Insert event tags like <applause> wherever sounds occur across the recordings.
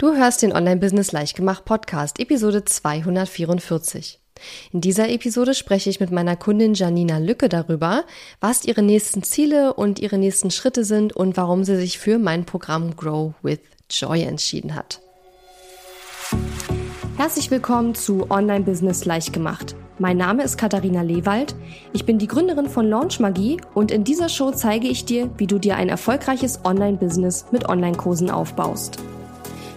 Du hörst den Online-Business Leichtgemacht Podcast, Episode 244. In dieser Episode spreche ich mit meiner Kundin Janina Lücke darüber, was ihre nächsten Ziele und ihre nächsten Schritte sind und warum sie sich für mein Programm Grow with Joy entschieden hat. Herzlich willkommen zu Online-Business Leichtgemacht. Mein Name ist Katharina Lewald. Ich bin die Gründerin von Launch Magie und in dieser Show zeige ich dir, wie du dir ein erfolgreiches Online-Business mit Online-Kursen aufbaust.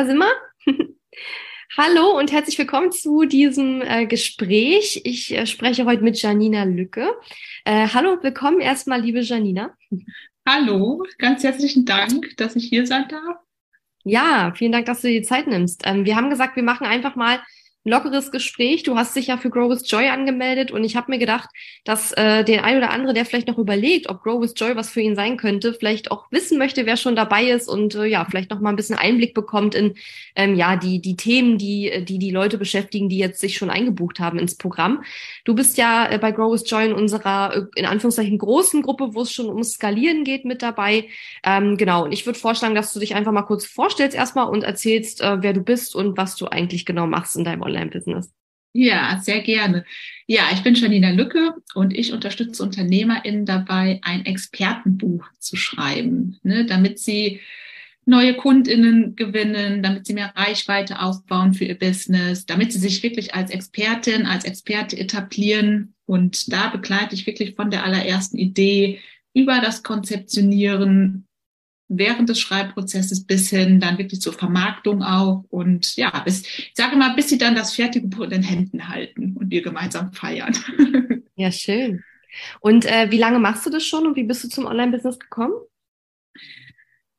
Da sind wir. <laughs> Hallo und herzlich willkommen zu diesem äh, Gespräch. Ich äh, spreche heute mit Janina Lücke. Äh, hallo, willkommen erstmal, liebe Janina. Hallo, ganz herzlichen Dank, dass ich hier sein darf. Ja, vielen Dank, dass du dir die Zeit nimmst. Ähm, wir haben gesagt, wir machen einfach mal lockeres Gespräch. Du hast dich ja für Grow with Joy angemeldet und ich habe mir gedacht, dass äh, der ein oder andere, der vielleicht noch überlegt, ob Grow with Joy was für ihn sein könnte, vielleicht auch wissen möchte, wer schon dabei ist und äh, ja, vielleicht noch mal ein bisschen Einblick bekommt in ähm, ja die die Themen, die die die Leute beschäftigen, die jetzt sich schon eingebucht haben ins Programm. Du bist ja äh, bei Grow with Joy in unserer äh, in Anführungszeichen großen Gruppe, wo es schon ums Skalieren geht, mit dabei. Ähm, genau. Und ich würde vorschlagen, dass du dich einfach mal kurz vorstellst erstmal und erzählst, äh, wer du bist und was du eigentlich genau machst in deinem Online-Business? Ja, sehr gerne. Ja, ich bin Janina Lücke und ich unterstütze UnternehmerInnen dabei, ein Expertenbuch zu schreiben, ne, damit sie neue KundInnen gewinnen, damit sie mehr Reichweite aufbauen für ihr Business, damit sie sich wirklich als Expertin, als Experte etablieren. Und da begleite ich wirklich von der allerersten Idee über das Konzeptionieren, während des Schreibprozesses bis hin dann wirklich zur Vermarktung auch und ja, bis, ich sage mal, bis sie dann das fertige Buch in den Händen halten und wir gemeinsam feiern. <laughs> Ja, schön. Und äh, wie lange machst du das schon und wie bist du zum Online-Business gekommen?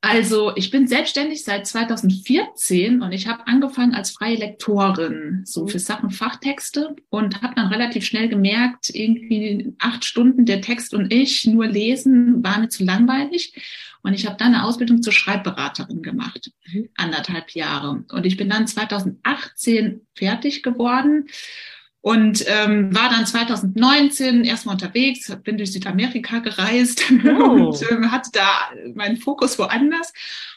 Also ich bin selbstständig seit 2014 und ich habe angefangen als freie Lektorin, so für Sachen Fachtexte und habe dann relativ schnell gemerkt, irgendwie acht Stunden der Text und ich nur lesen war mir zu langweilig. Und ich habe dann eine Ausbildung zur Schreibberaterin gemacht, mhm. anderthalb Jahre. Und ich bin dann 2018 fertig geworden und ähm, war dann 2019 erstmal unterwegs, bin durch Südamerika gereist <laughs> oh. und äh, hatte da meinen Fokus woanders.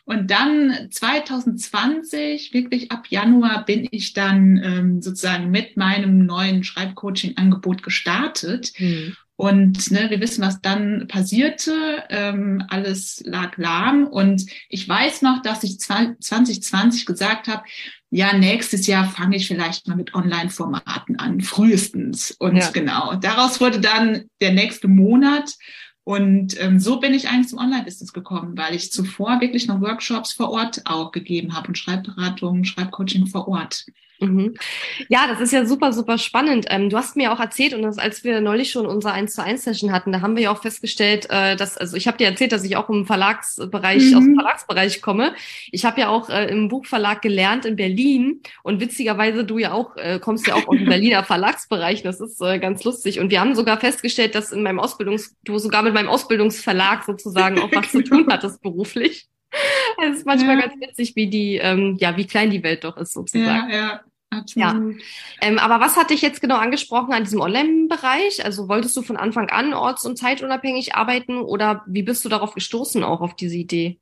Und dann 2020, wirklich ab Januar, bin ich dann ähm, sozusagen mit meinem neuen Schreibcoaching-Angebot gestartet. Mhm. Und ne, wir wissen, was dann passierte. Ähm, alles lag lahm. Und ich weiß noch, dass ich 2020 gesagt habe, ja, nächstes Jahr fange ich vielleicht mal mit Online-Formaten an, frühestens. Und ja. genau, daraus wurde dann der nächste Monat. Und ähm, so bin ich eigentlich zum Online-Business gekommen, weil ich zuvor wirklich noch Workshops vor Ort auch gegeben habe und Schreibberatungen, Schreibcoaching vor Ort. Mhm. Ja, das ist ja super, super spannend. Ähm, du hast mir auch erzählt, und das, als wir neulich schon unsere 1 zu 1 Session hatten, da haben wir ja auch festgestellt, äh, dass, also ich habe dir erzählt, dass ich auch im Verlagsbereich, mhm. aus dem Verlagsbereich komme. Ich habe ja auch äh, im Buchverlag gelernt in Berlin und witzigerweise du ja auch, äh, kommst ja auch aus dem Berliner <laughs> Verlagsbereich. Das ist äh, ganz lustig. Und wir haben sogar festgestellt, dass in meinem Ausbildungs, du sogar mit meinem Ausbildungsverlag sozusagen auch was zu tun hattest beruflich. Es ist manchmal ja. ganz witzig, wie die, ähm, ja, wie klein die Welt doch ist sozusagen. Ja, ja. Absolut. Ja. Ähm, aber was hat dich jetzt genau angesprochen an diesem Online-Bereich? Also wolltest du von Anfang an orts- und zeitunabhängig arbeiten oder wie bist du darauf gestoßen, auch auf diese Idee?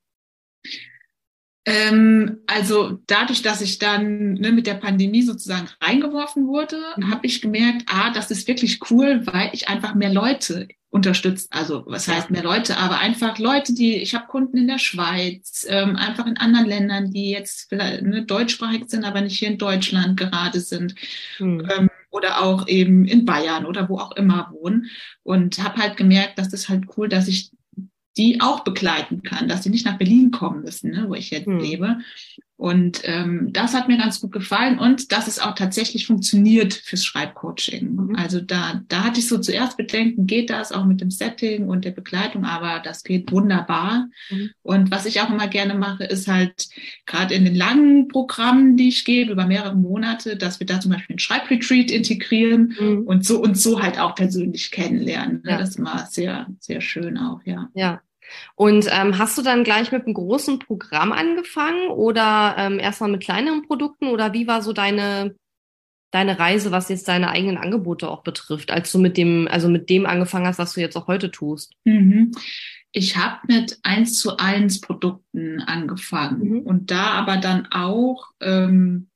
Ähm, also dadurch, dass ich dann ne, mit der Pandemie sozusagen reingeworfen wurde, mhm. habe ich gemerkt, ah, das ist wirklich cool, weil ich einfach mehr Leute unterstützt, also was heißt mehr Leute, aber einfach Leute, die, ich habe Kunden in der Schweiz, ähm, einfach in anderen Ländern, die jetzt vielleicht ne, deutschsprachig sind, aber nicht hier in Deutschland gerade sind. Mhm. Ähm, oder auch eben in Bayern oder wo auch immer wohnen. Und habe halt gemerkt, dass das halt cool, dass ich die auch begleiten kann, dass sie nicht nach Berlin kommen müssen, ne, wo ich jetzt mhm. lebe. Und ähm, das hat mir ganz gut gefallen und dass es auch tatsächlich funktioniert fürs Schreibcoaching. Mhm. Also da, da hatte ich so zuerst Bedenken, geht das auch mit dem Setting und der Begleitung, aber das geht wunderbar. Mhm. Und was ich auch immer gerne mache, ist halt gerade in den langen Programmen, die ich gebe, über mehrere Monate, dass wir da zum Beispiel einen Schreibretreat integrieren mhm. und so und so halt auch persönlich kennenlernen. Ja. Das ist immer sehr, sehr schön auch, ja. Ja, und ähm, hast du dann gleich mit einem großen Programm angefangen oder ähm, erstmal mit kleineren Produkten oder wie war so deine deine Reise, was jetzt deine eigenen Angebote auch betrifft, als du mit dem, also mit dem angefangen hast, was du jetzt auch heute tust? Mhm. Ich habe mit eins zu eins Produkten angefangen mhm. und da aber dann auch ähm,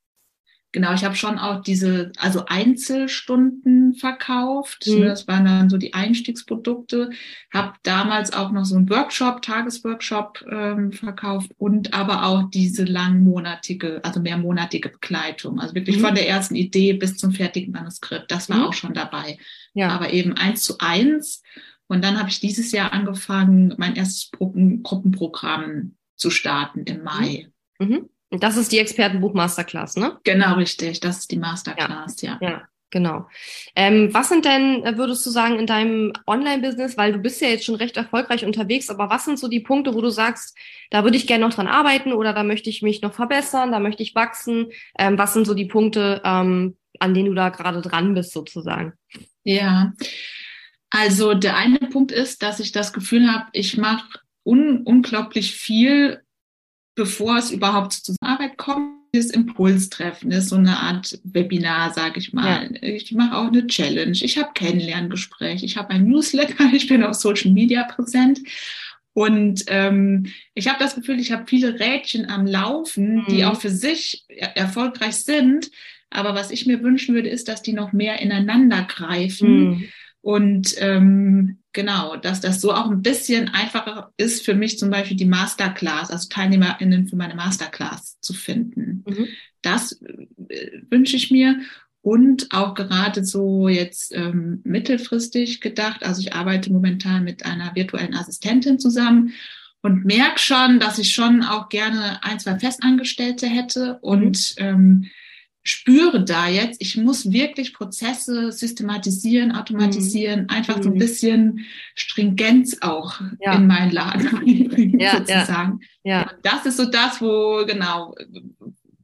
Genau, ich habe schon auch diese, also Einzelstunden verkauft. Mhm. Das waren dann so die Einstiegsprodukte. Habe damals auch noch so einen Workshop, Tagesworkshop ähm, verkauft und aber auch diese langmonatige, also mehrmonatige Begleitung. Also wirklich mhm. von der ersten Idee bis zum fertigen Manuskript. Das war mhm. auch schon dabei. Ja. Aber eben eins zu eins. Und dann habe ich dieses Jahr angefangen, mein erstes Gruppen Gruppenprogramm zu starten im Mai. Mhm. Das ist die Expertenbuch Masterclass, ne? Genau, richtig. Das ist die Masterclass, ja. Ja, ja genau. Ähm, was sind denn, äh, würdest du sagen, in deinem Online-Business, weil du bist ja jetzt schon recht erfolgreich unterwegs, aber was sind so die Punkte, wo du sagst, da würde ich gerne noch dran arbeiten oder da möchte ich mich noch verbessern, da möchte ich wachsen? Ähm, was sind so die Punkte, ähm, an denen du da gerade dran bist, sozusagen? Ja, also der eine Punkt ist, dass ich das Gefühl habe, ich mache un unglaublich viel bevor es überhaupt zur Arbeit kommt, das Impulstreffen ist so eine Art Webinar, sage ich mal. Ja. Ich mache auch eine Challenge. Ich habe Kennenlerngespräche. Ich habe ein Newsletter. <laughs> Ich bin auf Social Media präsent. Und ähm, ich habe das Gefühl, ich habe viele Rädchen am Laufen, mhm. die auch für sich er erfolgreich sind. Aber was ich mir wünschen würde, ist, dass die noch mehr ineinander greifen. Mhm. Und ähm, genau, dass das so auch ein bisschen einfacher ist für mich zum Beispiel die Masterclass, also TeilnehmerInnen für meine Masterclass zu finden. Mhm. Das äh, wünsche ich mir. Und auch gerade so jetzt ähm, mittelfristig gedacht. Also ich arbeite momentan mit einer virtuellen Assistentin zusammen und merke schon, dass ich schon auch gerne ein, zwei Festangestellte hätte und mhm. ähm, spüre da jetzt, ich muss wirklich Prozesse systematisieren, automatisieren, mhm. einfach so ein mhm. bisschen Stringenz auch ja. in meinen Laden <laughs> bringen, ja, sozusagen. Ja. ja. Das ist so das, wo, genau,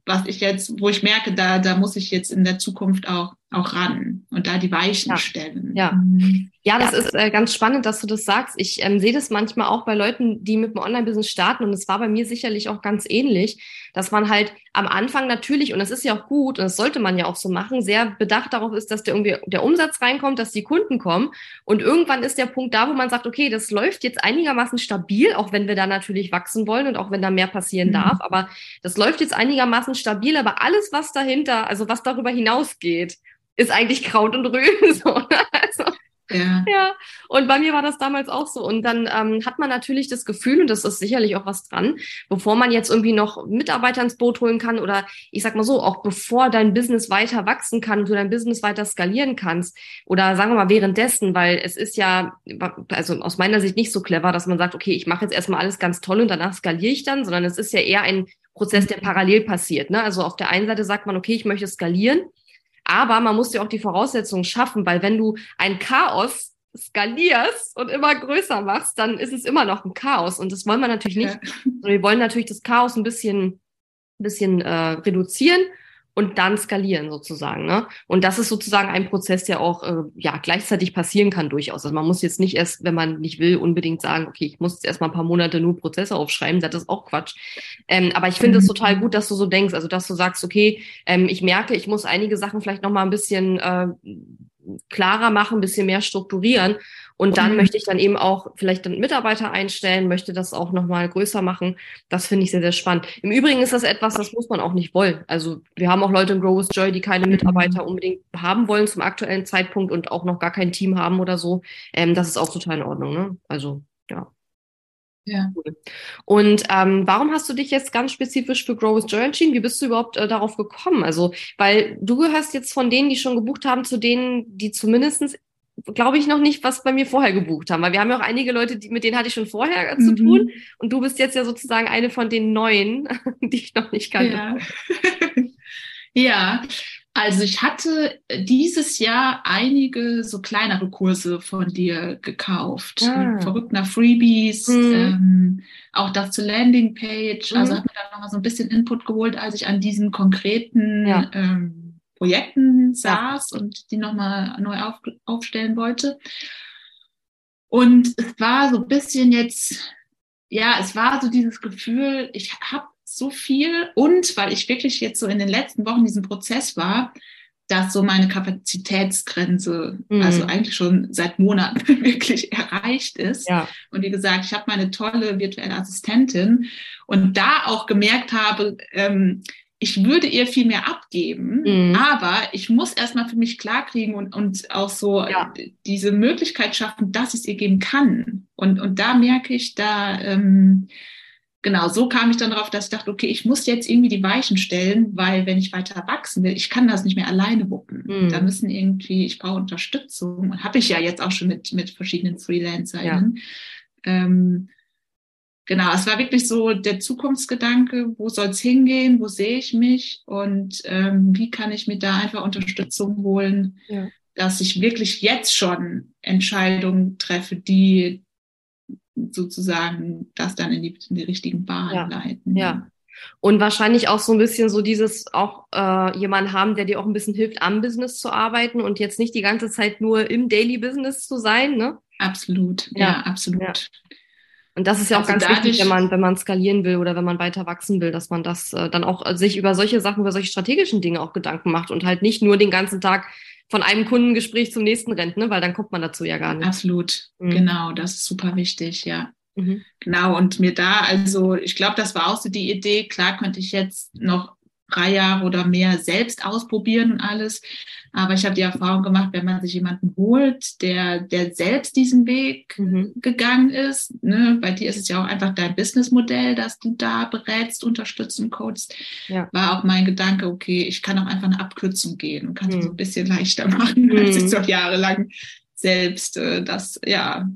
was ich jetzt, wo ich merke, da, da muss ich jetzt in der Zukunft auch, auch ran und da die Weichen ja. stellen. Ja. Mhm. Ja, das ist äh, ganz spannend, dass du das sagst. Ich ähm, sehe das manchmal auch bei Leuten, die mit dem Online-Business starten und es war bei mir sicherlich auch ganz ähnlich, dass man halt am Anfang natürlich, und das ist ja auch gut und das sollte man ja auch so machen, sehr bedacht darauf ist, dass der irgendwie der Umsatz reinkommt, dass die Kunden kommen und irgendwann ist der Punkt da, wo man sagt, okay, das läuft jetzt einigermaßen stabil, auch wenn wir da natürlich wachsen wollen und auch wenn da mehr passieren mhm. darf, aber das läuft jetzt einigermaßen stabil, aber alles, was dahinter, also was darüber hinausgeht, ist eigentlich Kraut und Rüben. <laughs> So, ne? also, ja. ja, und bei mir war das damals auch so. Und dann ähm, hat man natürlich das Gefühl, und das ist sicherlich auch was dran, bevor man jetzt irgendwie noch Mitarbeiter ins Boot holen kann oder ich sag mal so, auch bevor dein Business weiter wachsen kann und du dein Business weiter skalieren kannst oder sagen wir mal währenddessen, weil es ist ja, also aus meiner Sicht nicht so clever, dass man sagt, okay, ich mache jetzt erstmal alles ganz toll und danach skaliere ich dann, sondern es ist ja eher ein Prozess, der parallel passiert. Ne? Also auf der einen Seite sagt man, okay, ich möchte skalieren aber man muss ja auch die Voraussetzungen schaffen, weil wenn du ein Chaos skalierst und immer größer machst, dann ist es immer noch ein Chaos. Und das wollen wir natürlich nicht. Ja. Wir wollen natürlich das Chaos ein bisschen, ein bisschen äh, reduzieren und dann skalieren sozusagen. Ne? Und das ist sozusagen ein Prozess, der auch äh, ja gleichzeitig passieren kann durchaus. Also man muss jetzt nicht erst, wenn man nicht will, unbedingt sagen, okay, ich muss jetzt erstmal ein paar Monate nur Prozesse aufschreiben, das ist auch Quatsch. Ähm, aber ich finde es mhm. total gut, dass du so denkst, also dass du sagst, okay, ähm, ich merke, ich muss einige Sachen vielleicht noch mal ein bisschen äh, klarer machen, ein bisschen mehr strukturieren. Und dann mhm. möchte ich dann eben auch vielleicht dann Mitarbeiter einstellen, möchte das auch nochmal größer machen. Das finde ich sehr, sehr spannend. Im Übrigen ist das etwas, das muss man auch nicht wollen. Also wir haben auch Leute in Grow with Joy, die keine mhm. Mitarbeiter unbedingt haben wollen zum aktuellen Zeitpunkt und auch noch gar kein Team haben oder so. Ähm, das ist auch total in Ordnung. Ne? Also ja. Ja. Cool. Und ähm, warum hast du dich jetzt ganz spezifisch für Grow with Joy entschieden? Wie bist du überhaupt äh, darauf gekommen? Also, weil du gehörst jetzt von denen, die schon gebucht haben, zu denen, die zumindestens glaube ich, noch nicht, was bei mir vorher gebucht haben, weil wir haben ja auch einige Leute, die, mit denen hatte ich schon vorher äh, zu mhm. tun und du bist jetzt ja sozusagen eine von den neuen, <laughs> die ich noch nicht kannte. Ja. <laughs> ja. Also ich hatte dieses Jahr einige so kleinere Kurse von dir gekauft. Ah. Verrückt nach Freebies, mhm. ähm, auch das zur Landingpage. Mhm. Also habe mir da nochmal so ein bisschen Input geholt, als ich an diesen konkreten ja. ähm, Projekten saß ja. und die nochmal neu auf, aufstellen wollte. Und es war so ein bisschen jetzt, ja, es war so dieses Gefühl, ich habe so viel und weil ich wirklich jetzt so in den letzten Wochen diesen Prozess war, dass so meine Kapazitätsgrenze, mhm. also eigentlich schon seit Monaten <laughs> wirklich erreicht ist. Ja. Und wie gesagt, ich habe meine tolle virtuelle Assistentin und da auch gemerkt habe, ähm, ich würde ihr viel mehr abgeben, mhm. aber ich muss erstmal für mich klarkriegen und, und auch so ja. diese Möglichkeit schaffen, dass ich es ihr geben kann. Und, und da merke ich, da ähm, genau, so kam ich dann darauf, dass ich dachte, okay, ich muss jetzt irgendwie die Weichen stellen, weil wenn ich weiter wachsen will, ich kann das nicht mehr alleine wuppen. Mhm. Da müssen irgendwie, ich brauche Unterstützung. Und habe ich ja jetzt auch schon mit, mit verschiedenen FreelancerInnen. Ja. Ähm, genau, es war wirklich so der Zukunftsgedanke, wo soll es hingehen, wo sehe ich mich und ähm, wie kann ich mir da einfach Unterstützung holen, ja. dass ich wirklich jetzt schon Entscheidungen treffe, die sozusagen das dann in die, in die richtigen Bahnen ja. leiten. Ja. Und wahrscheinlich auch so ein bisschen so dieses auch äh, jemand haben, der dir auch ein bisschen hilft, am Business zu arbeiten und jetzt nicht die ganze Zeit nur im Daily Business zu sein, ne? Absolut, ja, ja absolut. Ja. Und das ist ja auch also ganz wichtig, wenn man, wenn man skalieren will oder wenn man weiter wachsen will, dass man das äh, dann auch sich über solche Sachen, über solche strategischen Dinge auch Gedanken macht und halt nicht nur den ganzen Tag von einem Kundengespräch zum nächsten rennt, ne? weil dann kommt man dazu ja gar nicht. Absolut, mhm. genau, das ist super wichtig, ja. Mhm. Genau, und mir da, also ich glaube, das war auch so die Idee, klar könnte ich jetzt noch drei Jahre oder mehr selbst ausprobieren und alles. Aber ich habe die Erfahrung gemacht, wenn man sich jemanden holt, der, der selbst diesen Weg mhm. gegangen ist, ne, bei dir ist es ja auch einfach dein Businessmodell, dass du da berätst, unterstützt und coachst, ja. war auch mein Gedanke, okay, ich kann auch einfach eine Abkürzung gehen und kann es mhm. so ein bisschen leichter machen, <laughs> mhm. als jetzt doch jahrelang selbst äh, das ja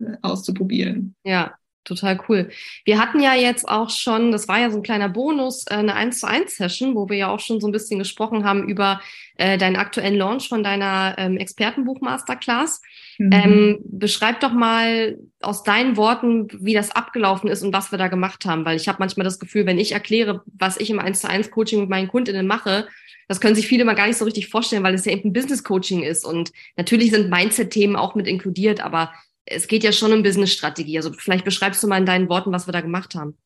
äh, auszuprobieren. Ja, total cool. Wir hatten ja jetzt auch schon, das war ja so ein kleiner Bonus, äh, eine 1 zu 1 Session, wo wir ja auch schon so ein bisschen gesprochen haben über äh, deinen aktuellen Launch von deiner ähm, Expertenbuch Masterclass. Mhm. Ähm, beschreib doch mal aus deinen Worten, wie das abgelaufen ist und was wir da gemacht haben, weil ich habe manchmal das Gefühl, wenn ich erkläre, was ich im 1 zu 1 Coaching mit meinen Kundinnen mache, das können sich viele mal gar nicht so richtig vorstellen, weil es ja eben ein Business Coaching ist und natürlich sind Mindset-Themen auch mit inkludiert, aber es geht ja schon um Business-Strategie. Also vielleicht beschreibst du mal in deinen Worten, was wir da gemacht haben.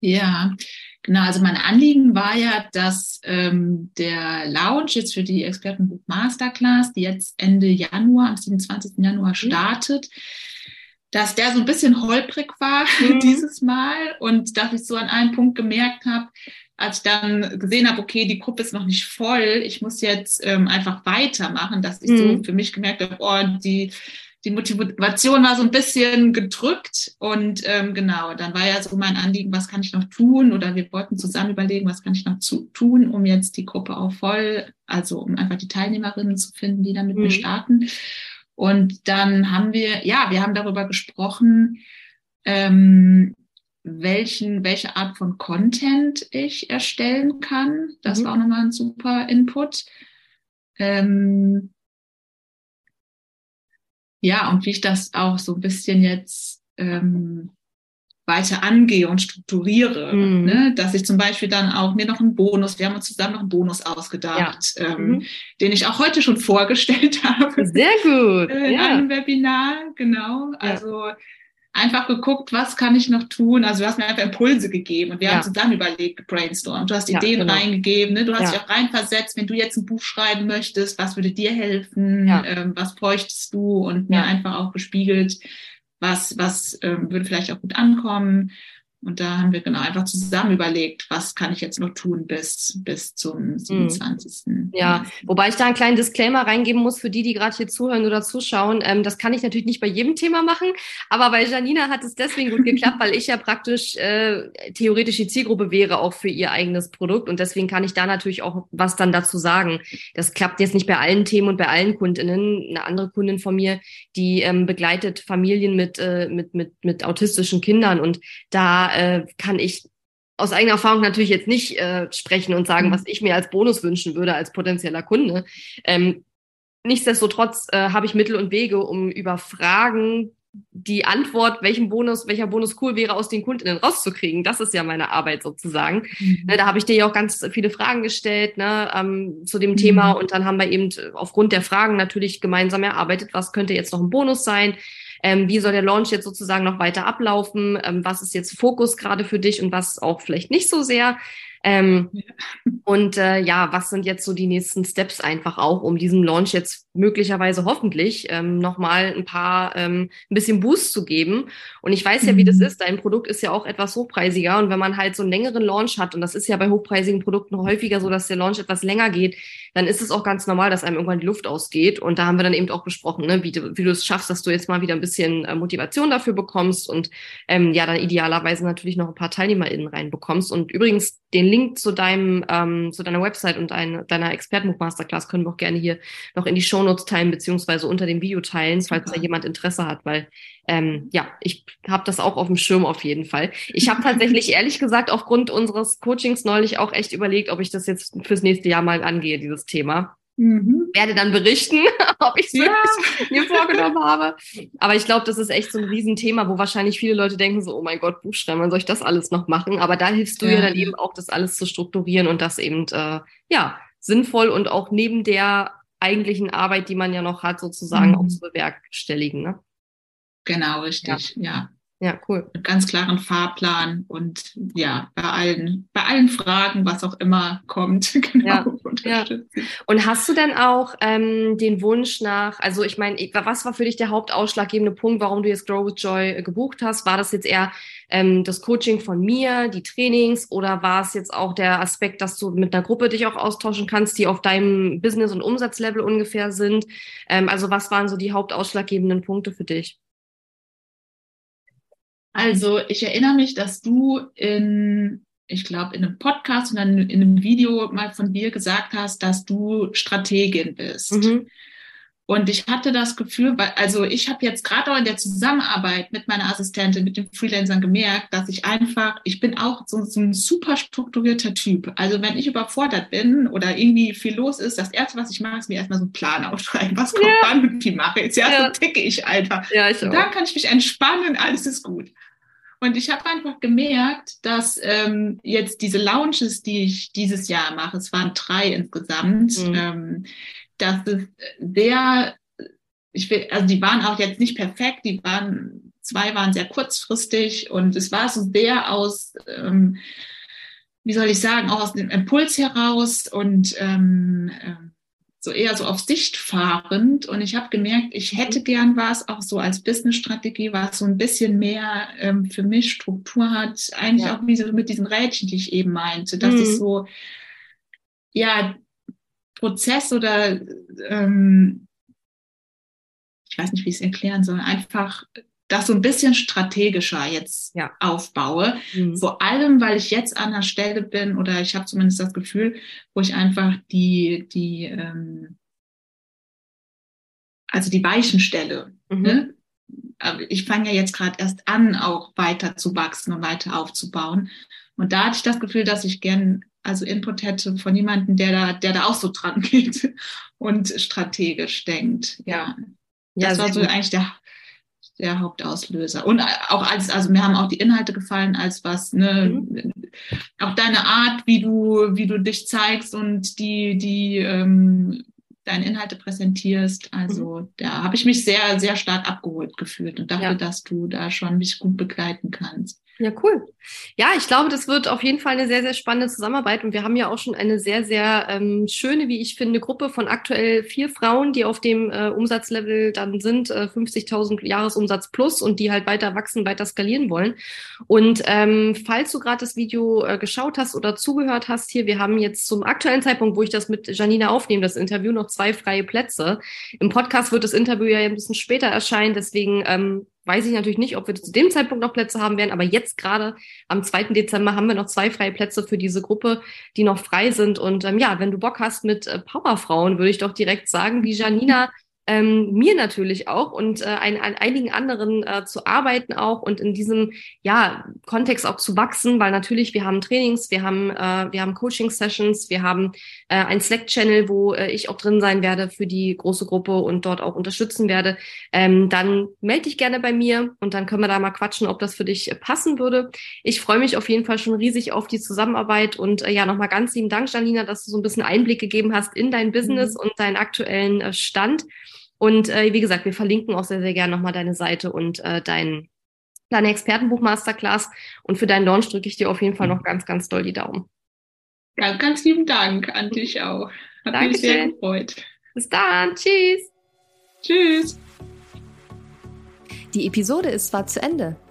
Ja, genau. Also mein Anliegen war ja, dass ähm, der Lounge jetzt für die Expertenbuch Masterclass, die jetzt Ende Januar, am 27. Januar mhm. startet, dass der so ein bisschen holprig war <laughs> mhm. dieses Mal und dass ich so an einem Punkt gemerkt habe, als ich dann gesehen habe, okay, die Gruppe ist noch nicht voll, ich muss jetzt ähm, einfach weitermachen, dass ich mhm. so für mich gemerkt habe, oh, die die Motivation war so ein bisschen gedrückt und ähm, genau, dann war ja so mein Anliegen, was kann ich noch tun oder wir wollten zusammen überlegen, was kann ich noch zu, tun, um jetzt die Gruppe auch voll, also um einfach die Teilnehmerinnen zu finden, die dann mit mhm. mir starten. Und dann haben wir, ja, wir haben darüber gesprochen, ähm, welchen, welche Art von Content ich erstellen kann. Das mhm. war auch nochmal ein super Input. Ähm, ja, und wie ich das auch so ein bisschen jetzt ähm, weiter angehe und strukturiere. Mhm. Ne? Dass ich zum Beispiel dann auch mir noch einen Bonus, wir haben uns zusammen noch einen Bonus ausgedacht, ja. ähm, mhm. den ich auch heute schon <laughs> vorgestellt habe. Sehr gut. in ja. einem Webinar, genau. Ja. Also einfach geguckt, was kann ich noch tun. Also du hast mir einfach Impulse gegeben und wir ja. haben zusammen überlegt, brainstormt. Du hast ja, Ideen genau. reingegeben, ne? du hast ja. dich auch reinversetzt, wenn du jetzt ein Buch schreiben möchtest, was würde dir helfen, ähm, was bräuchtest du und mir einfach auch gespiegelt, was, was ähm, würde vielleicht auch gut ankommen. Und da haben wir genau einfach zusammen überlegt, was kann ich jetzt noch tun bis, bis zum 27. Mhm. Ja, wobei ich da einen kleinen Disclaimer reingeben muss für die, die gerade hier zuhören oder zuschauen. Ähm, das kann ich natürlich nicht bei jedem Thema machen, aber bei Janina hat es deswegen gut geklappt, weil ich ja praktisch äh, theoretisch die Zielgruppe wäre auch für ihr eigenes Produkt und deswegen kann ich da natürlich auch was dann dazu sagen. Das klappt jetzt nicht bei allen Themen und bei allen Kundinnen. Eine andere Kundin von mir, die ähm, begleitet Familien mit, äh, mit, mit, mit autistischen Kindern und da äh, kann ich aus eigener Erfahrung natürlich jetzt nicht äh, sprechen und sagen, mhm. was ich mir als Bonus wünschen würde als potenzieller Kunde. Ähm, nichtsdestotrotz äh, habe ich Mittel und Wege, um über Fragen die Antwort, welchen Bonus, welcher Bonus cool wäre, aus den Kundinnen rauszukriegen. Das ist ja meine Arbeit sozusagen. Mhm. Ne, da habe ich dir ja auch ganz viele Fragen gestellt ne, ähm, zu dem mhm. Thema und dann haben wir eben aufgrund der Fragen natürlich gemeinsam erarbeitet, was könnte jetzt noch ein Bonus sein, ähm, wie soll der Launch jetzt sozusagen noch weiter ablaufen? Ähm, was ist jetzt Fokus gerade für dich und was auch vielleicht nicht so sehr? Ähm, ja. Und äh, ja, was sind jetzt so die nächsten Steps einfach auch, um diesem Launch jetzt möglicherweise hoffentlich ähm, nochmal ein paar, ähm, ein bisschen Boost zu geben. Und ich weiß ja, wie das mhm. ist. Dein Produkt ist ja auch etwas hochpreisiger. Und wenn man halt so einen längeren Launch hat, und das ist ja bei hochpreisigen Produkten häufiger so, dass der Launch etwas länger geht, dann ist es auch ganz normal, dass einem irgendwann die Luft ausgeht. Und da haben wir dann eben auch besprochen, ne, wie du, wie du es schaffst, dass du jetzt mal wieder ein bisschen äh, Motivation dafür bekommst und ähm, ja, dann idealerweise natürlich noch ein paar TeilnehmerInnen reinbekommst. Und übrigens, den Link zu deinem, ähm, zu deiner Website und ein, deiner Expertenbuch Masterclass können wir auch gerne hier noch in die Shownotes teilen, beziehungsweise unter dem Video teilen, falls da jemand Interesse hat, weil ähm, ja, ich habe das auch auf dem Schirm auf jeden Fall. Ich habe tatsächlich <laughs> ehrlich gesagt aufgrund unseres Coachings neulich auch echt überlegt, ob ich das jetzt fürs nächste Jahr mal angehe, dieses Thema. Mhm. Werde dann berichten, <laughs> ob ich es ja. mir vorgenommen <laughs> habe. Aber ich glaube, das ist echt so ein Riesenthema, wo wahrscheinlich viele Leute denken so, oh mein Gott, Buchstaben, wann soll ich das alles noch machen? Aber da hilfst du ja, ja dann eben auch, das alles zu strukturieren und das eben, äh, ja, sinnvoll und auch neben der eigentlichen Arbeit, die man ja noch hat, sozusagen mhm. auch zu bewerkstelligen. Ne? Genau, richtig, ja. ja. Ja, cool. Mit ganz klaren Fahrplan und ja, bei allen, bei allen Fragen, was auch immer kommt, <laughs> genau. Ja, ja. Und hast du denn auch ähm, den Wunsch nach, also ich meine, was war für dich der hauptausschlaggebende Punkt, warum du jetzt Grow with Joy äh, gebucht hast? War das jetzt eher ähm, das Coaching von mir, die Trainings oder war es jetzt auch der Aspekt, dass du mit einer Gruppe dich auch austauschen kannst, die auf deinem Business- und Umsatzlevel ungefähr sind? Ähm, also was waren so die hauptausschlaggebenden Punkte für dich? Also ich erinnere mich, dass du in, ich glaube, in einem Podcast und dann in einem Video mal von dir gesagt hast, dass du Strategin bist. Mhm. Und ich hatte das Gefühl, weil, also ich habe jetzt gerade auch in der Zusammenarbeit mit meiner Assistentin, mit den Freelancern gemerkt, dass ich einfach, ich bin auch so, so ein super strukturierter Typ. Also wenn ich überfordert bin oder irgendwie viel los ist, das erste, was ich mache, ist mir erstmal so einen Plan aufschreiben. Was kommt ja. wann und wie mache ich? Ja, ja, so ticke ich einfach. Ja, ich auch. Dann kann ich mich entspannen, alles ist gut. Und ich habe einfach gemerkt, dass ähm, jetzt diese Lounges, die ich dieses Jahr mache, es waren drei insgesamt, mhm. ähm, dass es sehr, ich will, also die waren auch jetzt nicht perfekt, die waren, zwei waren sehr kurzfristig und es war so sehr aus, ähm, wie soll ich sagen, auch aus dem Impuls heraus und ähm, ähm so eher so auf Sicht fahrend. Und ich habe gemerkt, ich hätte gern was, auch so als Business-Strategie, was so ein bisschen mehr ähm, für mich Struktur hat. Eigentlich ja. auch wie so mit diesen Rädchen, die ich eben meinte. Das mhm. ist so, ja, Prozess oder ähm, ich weiß nicht, wie ich es erklären soll, einfach das so ein bisschen strategischer jetzt ja. aufbaue. Mhm. Vor allem, weil ich jetzt an der Stelle bin oder ich habe zumindest das Gefühl, wo ich einfach die, die, ähm, also die Weichen stelle. Mhm. Ne? Ich fange ja jetzt gerade erst an, auch weiter zu wachsen und weiter aufzubauen. Und da hatte ich das Gefühl, dass ich gern also Input hätte von jemandem, der da, der da auch so dran geht <laughs> und strategisch denkt. Ja. Ja, das war so gut. eigentlich der, der Hauptauslöser. Und auch als, also mir haben auch die Inhalte gefallen, als was, ne, mhm. auch deine Art, wie du, wie du dich zeigst und die, die ähm, deine Inhalte präsentierst. Also mhm. da habe ich mich sehr, sehr stark abgeholt gefühlt und dachte, ja. dass du da schon mich gut begleiten kannst. Ja, cool. Ja, ich glaube, das wird auf jeden Fall eine sehr, sehr spannende Zusammenarbeit. Und wir haben ja auch schon eine sehr, sehr ähm, schöne, wie ich finde, Gruppe von aktuell vier Frauen, die auf dem äh, Umsatzlevel dann sind, äh, 50.000 Jahresumsatz plus und die halt weiter wachsen, weiter skalieren wollen. Und ähm, falls du gerade das Video äh, geschaut hast oder zugehört hast hier, wir haben jetzt zum aktuellen Zeitpunkt, wo ich das mit Janina aufnehme, das Interview, noch zwei freie Plätze. Im Podcast wird das Interview ja ein bisschen später erscheinen, deswegen ähm, weiß ich natürlich nicht, ob wir zu dem Zeitpunkt noch Plätze haben werden, aber jetzt gerade am 2. Dezember haben wir noch zwei freie Plätze für diese Gruppe, die noch frei sind. Und ähm, ja, wenn du Bock hast mit äh, Powerfrauen, würde ich doch direkt sagen, wie Janina ähm, mir natürlich auch und äh, ein, an einigen anderen äh, zu arbeiten auch und in diesem ja Kontext auch zu wachsen, weil natürlich wir haben Trainings, wir haben äh, wir haben Coaching Sessions, wir haben äh, ein Slack Channel, wo äh, ich auch drin sein werde für die große Gruppe und dort auch unterstützen werde. Ähm, dann melde dich gerne bei mir und dann können wir da mal quatschen, ob das für dich äh, passen würde. Ich freue mich auf jeden Fall schon riesig auf die Zusammenarbeit und äh, ja nochmal ganz lieben Dank, Janina, dass du so ein bisschen Einblick gegeben hast in dein Business mhm. und deinen aktuellen äh, Stand. Und äh, wie gesagt, wir verlinken auch sehr, sehr gerne nochmal deine Seite und äh, dein, deine Expertenbuch-Masterclass. Und für deinen Launch drücke ich dir auf jeden Fall noch ganz, ganz doll die Daumen. Ganz, ganz lieben Dank an dich auch. Hat Dankeschön. mich sehr gefreut. Bis dann. Tschüss. Tschüss. Die Episode ist zwar zu Ende,